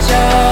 家。